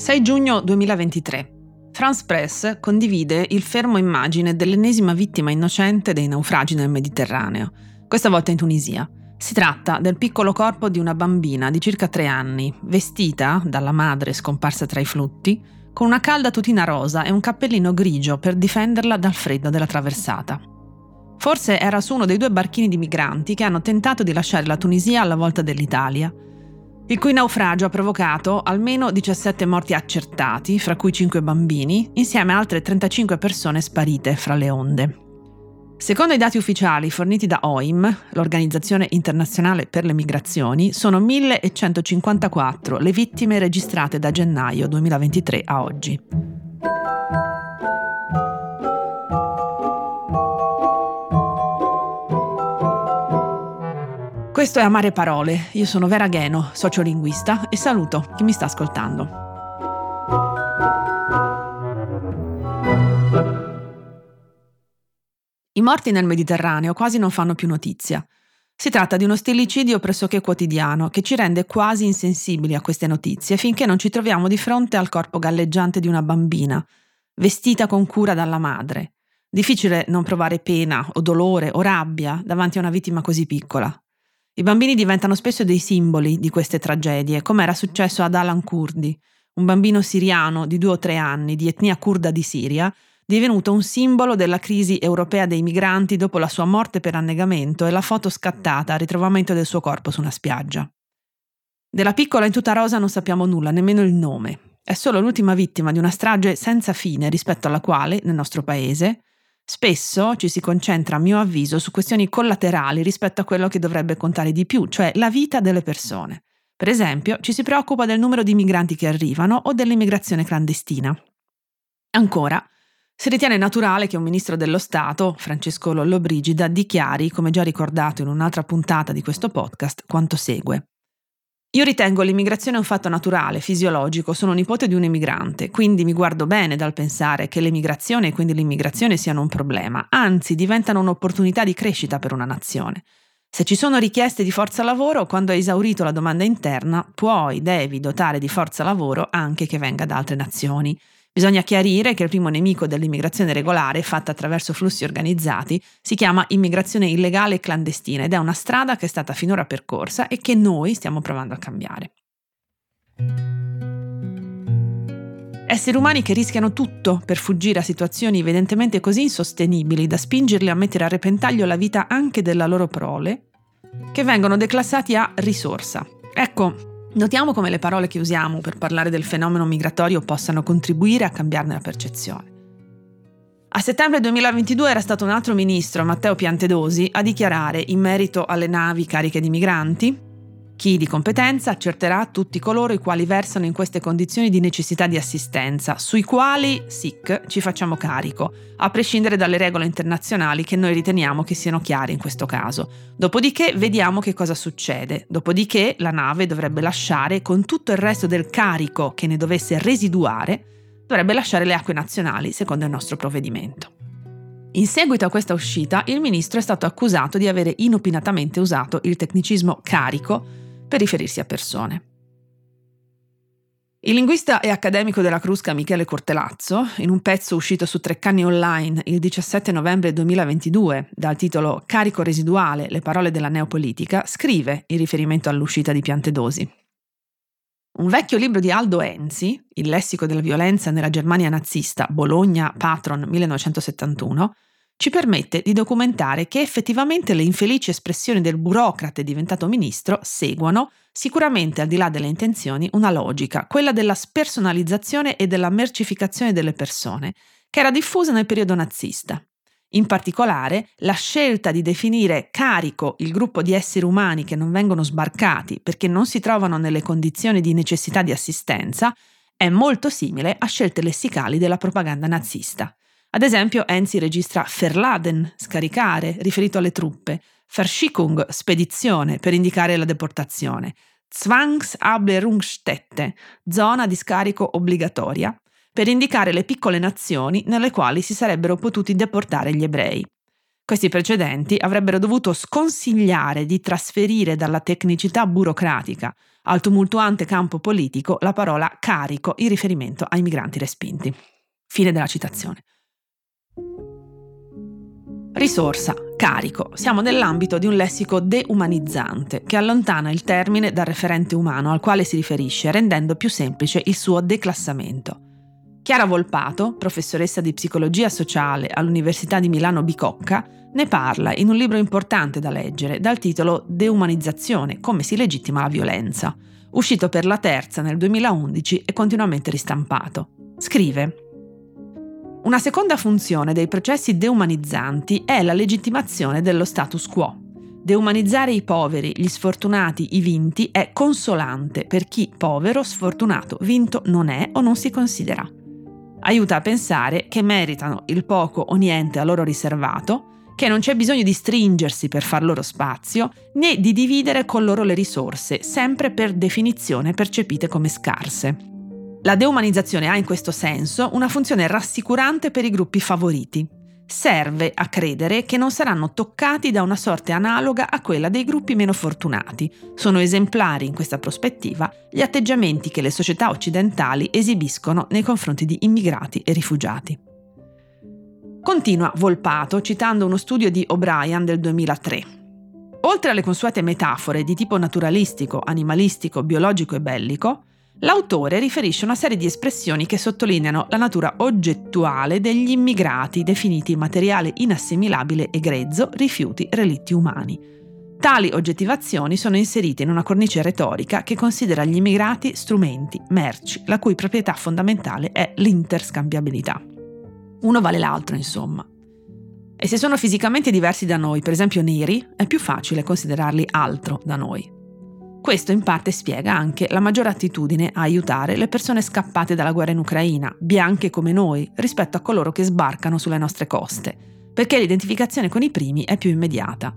6 giugno 2023. France Press condivide il fermo immagine dell'ennesima vittima innocente dei naufragi nel Mediterraneo, questa volta in Tunisia. Si tratta del piccolo corpo di una bambina di circa tre anni, vestita, dalla madre scomparsa tra i flutti, con una calda tutina rosa e un cappellino grigio per difenderla dal freddo della traversata. Forse era su uno dei due barchini di migranti che hanno tentato di lasciare la Tunisia alla volta dell'Italia il cui naufragio ha provocato almeno 17 morti accertati, fra cui 5 bambini, insieme a altre 35 persone sparite fra le onde. Secondo i dati ufficiali forniti da OIM, l'Organizzazione internazionale per le migrazioni, sono 1154 le vittime registrate da gennaio 2023 a oggi. Questo è Amare Parole, io sono Vera Gheno, sociolinguista e saluto chi mi sta ascoltando. I morti nel Mediterraneo quasi non fanno più notizia. Si tratta di uno stillicidio pressoché quotidiano che ci rende quasi insensibili a queste notizie finché non ci troviamo di fronte al corpo galleggiante di una bambina, vestita con cura dalla madre. Difficile non provare pena o dolore o rabbia davanti a una vittima così piccola. I bambini diventano spesso dei simboli di queste tragedie, come era successo ad Alan Kurdi, un bambino siriano di due o tre anni di etnia kurda di Siria, divenuto un simbolo della crisi europea dei migranti dopo la sua morte per annegamento e la foto scattata a ritrovamento del suo corpo su una spiaggia. Della piccola in tutta rosa non sappiamo nulla, nemmeno il nome. È solo l'ultima vittima di una strage senza fine rispetto alla quale, nel nostro paese, Spesso ci si concentra, a mio avviso, su questioni collaterali rispetto a quello che dovrebbe contare di più, cioè la vita delle persone. Per esempio, ci si preoccupa del numero di migranti che arrivano o dell'immigrazione clandestina. Ancora, si ritiene naturale che un ministro dello Stato, Francesco Lollobrigida, dichiari, come già ricordato in un'altra puntata di questo podcast, quanto segue. Io ritengo l'immigrazione un fatto naturale, fisiologico, sono nipote di un emigrante, quindi mi guardo bene dal pensare che l'emigrazione e quindi l'immigrazione siano un problema, anzi diventano un'opportunità di crescita per una nazione. Se ci sono richieste di forza lavoro, quando hai esaurito la domanda interna, puoi, devi dotare di forza lavoro anche che venga da altre nazioni. Bisogna chiarire che il primo nemico dell'immigrazione regolare, fatta attraverso flussi organizzati, si chiama immigrazione illegale e clandestina ed è una strada che è stata finora percorsa e che noi stiamo provando a cambiare. Esseri umani che rischiano tutto per fuggire a situazioni evidentemente così insostenibili da spingerli a mettere a repentaglio la vita anche della loro prole, che vengono declassati a risorsa. Ecco, Notiamo come le parole che usiamo per parlare del fenomeno migratorio possano contribuire a cambiarne la percezione. A settembre 2022 era stato un altro ministro, Matteo Piantedosi, a dichiarare in merito alle navi cariche di migranti chi di competenza accerterà tutti coloro i quali versano in queste condizioni di necessità di assistenza, sui quali, SIC, ci facciamo carico, a prescindere dalle regole internazionali che noi riteniamo che siano chiare in questo caso. Dopodiché vediamo che cosa succede. Dopodiché la nave dovrebbe lasciare, con tutto il resto del carico che ne dovesse residuare, dovrebbe lasciare le acque nazionali, secondo il nostro provvedimento. In seguito a questa uscita, il ministro è stato accusato di avere inopinatamente usato il tecnicismo carico per riferirsi a persone. Il linguista e accademico della Crusca Michele Cortelazzo, in un pezzo uscito su Treccani Online il 17 novembre 2022 dal titolo Carico residuale, le parole della neopolitica, scrive in riferimento all'uscita di Piantedosi. Un vecchio libro di Aldo Enzi, Il lessico della violenza nella Germania nazista, Bologna, Patron 1971, ci permette di documentare che effettivamente le infelici espressioni del burocrate diventato ministro seguono, sicuramente al di là delle intenzioni, una logica, quella della spersonalizzazione e della mercificazione delle persone, che era diffusa nel periodo nazista. In particolare, la scelta di definire carico il gruppo di esseri umani che non vengono sbarcati perché non si trovano nelle condizioni di necessità di assistenza è molto simile a scelte lessicali della propaganda nazista. Ad esempio, Enzi registra Verladen, scaricare, riferito alle truppe, Verschickung, spedizione, per indicare la deportazione, Zwangsablerungsstätte, zona di scarico obbligatoria, per indicare le piccole nazioni nelle quali si sarebbero potuti deportare gli ebrei. Questi precedenti avrebbero dovuto sconsigliare di trasferire dalla tecnicità burocratica al tumultuante campo politico la parola carico in riferimento ai migranti respinti. Fine della citazione. Risorsa, carico. Siamo nell'ambito di un lessico deumanizzante che allontana il termine dal referente umano al quale si riferisce, rendendo più semplice il suo declassamento. Chiara Volpato, professoressa di psicologia sociale all'Università di Milano Bicocca, ne parla in un libro importante da leggere dal titolo Deumanizzazione, come si legittima la violenza, uscito per la terza nel 2011 e continuamente ristampato. Scrive una seconda funzione dei processi deumanizzanti è la legittimazione dello status quo. Deumanizzare i poveri, gli sfortunati, i vinti è consolante per chi povero, sfortunato, vinto non è o non si considera aiuta a pensare che meritano il poco o niente a loro riservato, che non c'è bisogno di stringersi per far loro spazio, né di dividere con loro le risorse, sempre per definizione percepite come scarse. La deumanizzazione ha in questo senso una funzione rassicurante per i gruppi favoriti, serve a credere che non saranno toccati da una sorte analoga a quella dei gruppi meno fortunati. Sono esemplari in questa prospettiva gli atteggiamenti che le società occidentali esibiscono nei confronti di immigrati e rifugiati. Continua Volpato citando uno studio di O'Brien del 2003. Oltre alle consuete metafore di tipo naturalistico, animalistico, biologico e bellico, L'autore riferisce una serie di espressioni che sottolineano la natura oggettuale degli immigrati definiti materiale inassimilabile e grezzo, rifiuti, relitti umani. Tali oggettivazioni sono inserite in una cornice retorica che considera gli immigrati strumenti, merci, la cui proprietà fondamentale è l'interscambiabilità. Uno vale l'altro, insomma. E se sono fisicamente diversi da noi, per esempio neri, è più facile considerarli altro da noi. Questo in parte spiega anche la maggiore attitudine a aiutare le persone scappate dalla guerra in Ucraina, bianche come noi, rispetto a coloro che sbarcano sulle nostre coste, perché l'identificazione con i primi è più immediata.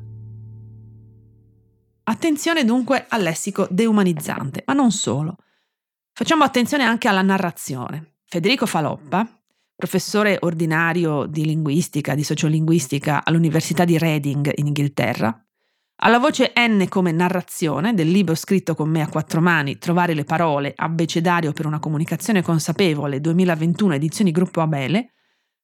Attenzione dunque al lessico deumanizzante, ma non solo. Facciamo attenzione anche alla narrazione. Federico Faloppa, professore ordinario di linguistica, di sociolinguistica all'Università di Reading in Inghilterra, alla voce N come narrazione del libro scritto con me a quattro mani, Trovare le parole, abbecedario per una comunicazione consapevole, 2021 edizioni Gruppo Abele,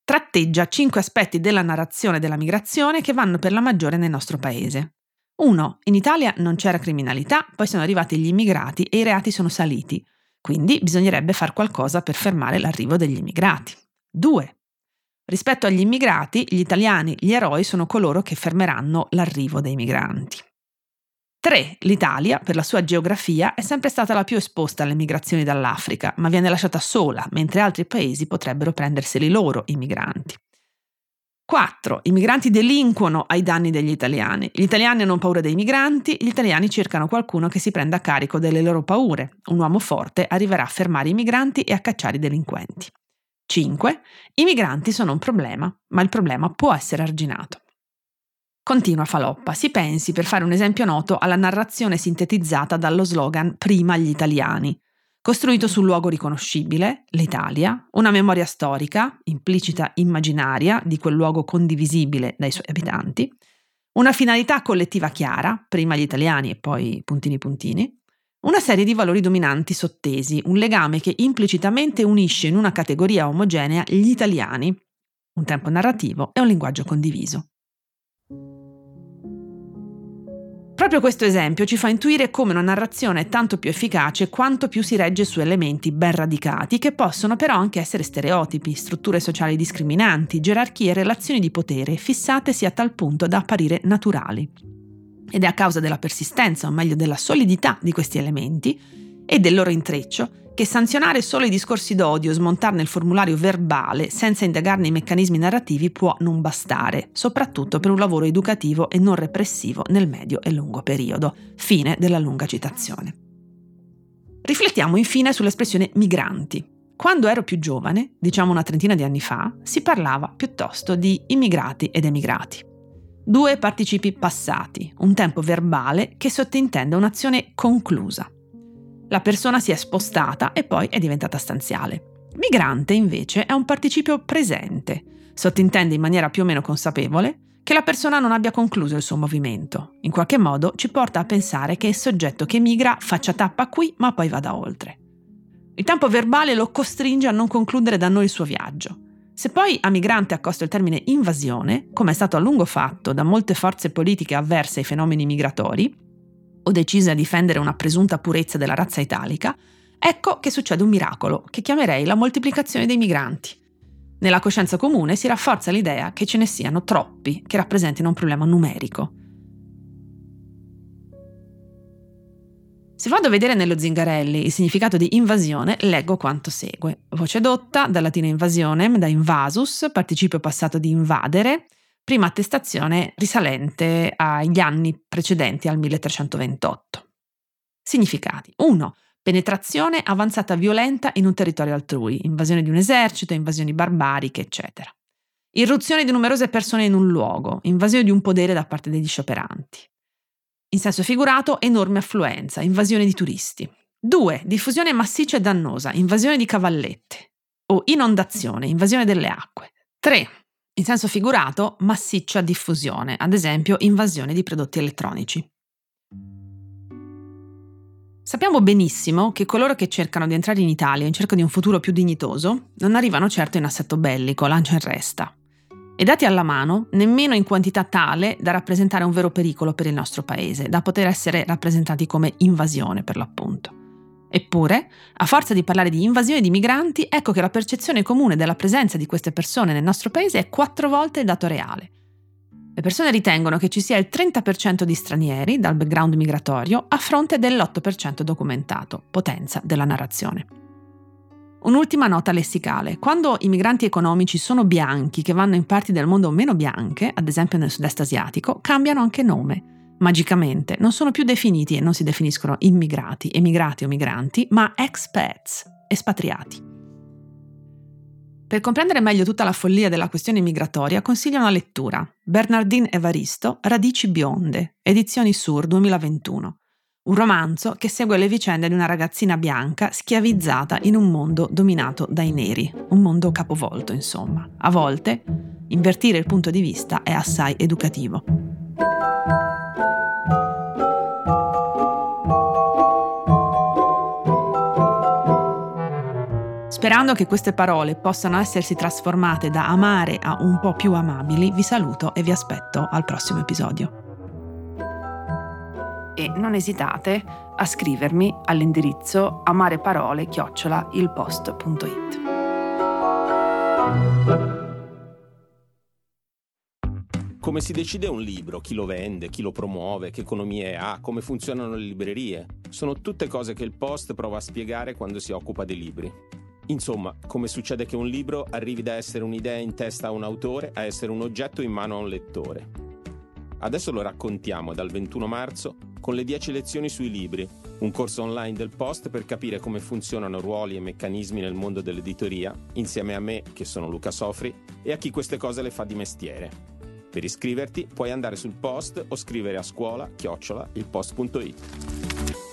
tratteggia cinque aspetti della narrazione della migrazione che vanno per la maggiore nel nostro paese. 1. In Italia non c'era criminalità, poi sono arrivati gli immigrati e i reati sono saliti, quindi bisognerebbe fare qualcosa per fermare l'arrivo degli immigrati. 2. Rispetto agli immigrati, gli italiani, gli eroi, sono coloro che fermeranno l'arrivo dei migranti. 3. L'Italia, per la sua geografia, è sempre stata la più esposta alle migrazioni dall'Africa, ma viene lasciata sola, mentre altri paesi potrebbero prenderseli loro i migranti. 4. I migranti delinquono ai danni degli italiani. Gli italiani hanno paura dei migranti, gli italiani cercano qualcuno che si prenda carico delle loro paure. Un uomo forte arriverà a fermare i migranti e a cacciare i delinquenti. 5. I migranti sono un problema, ma il problema può essere arginato. Continua Faloppa, si pensi, per fare un esempio noto, alla narrazione sintetizzata dallo slogan Prima gli italiani, costruito sul luogo riconoscibile, l'Italia, una memoria storica, implicita immaginaria, di quel luogo condivisibile dai suoi abitanti, una finalità collettiva chiara, prima gli italiani e poi puntini puntini, una serie di valori dominanti sottesi, un legame che implicitamente unisce in una categoria omogenea gli italiani, un tempo narrativo e un linguaggio condiviso. Proprio questo esempio ci fa intuire come una narrazione è tanto più efficace quanto più si regge su elementi ben radicati che possono però anche essere stereotipi, strutture sociali discriminanti, gerarchie e relazioni di potere fissatesi a tal punto da apparire naturali. Ed è a causa della persistenza, o meglio della solidità di questi elementi e del loro intreccio, che sanzionare solo i discorsi d'odio, smontarne il formulario verbale senza indagarne i meccanismi narrativi può non bastare, soprattutto per un lavoro educativo e non repressivo nel medio e lungo periodo. Fine della lunga citazione. Riflettiamo infine sull'espressione migranti. Quando ero più giovane, diciamo una trentina di anni fa, si parlava piuttosto di immigrati ed emigrati. Due participi passati, un tempo verbale che sottintende un'azione conclusa. La persona si è spostata e poi è diventata stanziale. Migrante invece è un participio presente, sottintende in maniera più o meno consapevole che la persona non abbia concluso il suo movimento. In qualche modo ci porta a pensare che il soggetto che migra faccia tappa qui ma poi vada oltre. Il tempo verbale lo costringe a non concludere da noi il suo viaggio. Se poi a migrante accosto il termine invasione, come è stato a lungo fatto da molte forze politiche avverse ai fenomeni migratori, o decise a difendere una presunta purezza della razza italica, ecco che succede un miracolo, che chiamerei la moltiplicazione dei migranti. Nella coscienza comune si rafforza l'idea che ce ne siano troppi che rappresentino un problema numerico. Se vado a vedere nello Zingarelli il significato di invasione, leggo quanto segue. Voce dotta, dal latino invasionem, da invasus, participio passato di invadere, prima attestazione risalente agli anni precedenti al 1328. Significati. 1 penetrazione avanzata violenta in un territorio altrui, invasione di un esercito, invasioni barbariche, eccetera. Irruzione di numerose persone in un luogo, invasione di un podere da parte degli scioperanti. In senso figurato, enorme affluenza, invasione di turisti. 2. Diffusione massiccia e dannosa, invasione di cavallette. O inondazione, invasione delle acque. 3. In senso figurato, massiccia diffusione, ad esempio invasione di prodotti elettronici. Sappiamo benissimo che coloro che cercano di entrare in Italia in cerca di un futuro più dignitoso non arrivano certo in assetto bellico, lancia in resta. E dati alla mano, nemmeno in quantità tale da rappresentare un vero pericolo per il nostro paese, da poter essere rappresentati come invasione per l'appunto. Eppure, a forza di parlare di invasione di migranti, ecco che la percezione comune della presenza di queste persone nel nostro paese è quattro volte il dato reale. Le persone ritengono che ci sia il 30% di stranieri dal background migratorio a fronte dell'8% documentato, potenza della narrazione. Un'ultima nota lessicale. Quando i migranti economici sono bianchi che vanno in parti del mondo meno bianche, ad esempio nel sud-est asiatico, cambiano anche nome. Magicamente non sono più definiti e non si definiscono immigrati, emigrati o migranti, ma expats, espatriati. Per comprendere meglio tutta la follia della questione migratoria, consiglio una lettura. Bernardine Evaristo, Radici bionde, edizioni Sur 2021. Un romanzo che segue le vicende di una ragazzina bianca schiavizzata in un mondo dominato dai neri, un mondo capovolto, insomma. A volte, invertire il punto di vista è assai educativo. Sperando che queste parole possano essersi trasformate da amare a un po' più amabili, vi saluto e vi aspetto al prossimo episodio. E non esitate a scrivermi all'indirizzo amareparole-ilpost.it. Come si decide un libro, chi lo vende, chi lo promuove, che economie ha, come funzionano le librerie? Sono tutte cose che il Post prova a spiegare quando si occupa dei libri. Insomma, come succede che un libro arrivi da essere un'idea in testa a un autore a essere un oggetto in mano a un lettore. Adesso lo raccontiamo dal 21 marzo con le 10 lezioni sui libri, un corso online del Post per capire come funzionano ruoli e meccanismi nel mondo dell'editoria, insieme a me, che sono Luca Sofri, e a chi queste cose le fa di mestiere. Per iscriverti puoi andare sul post o scrivere a scuola chiocciola ilpost.it.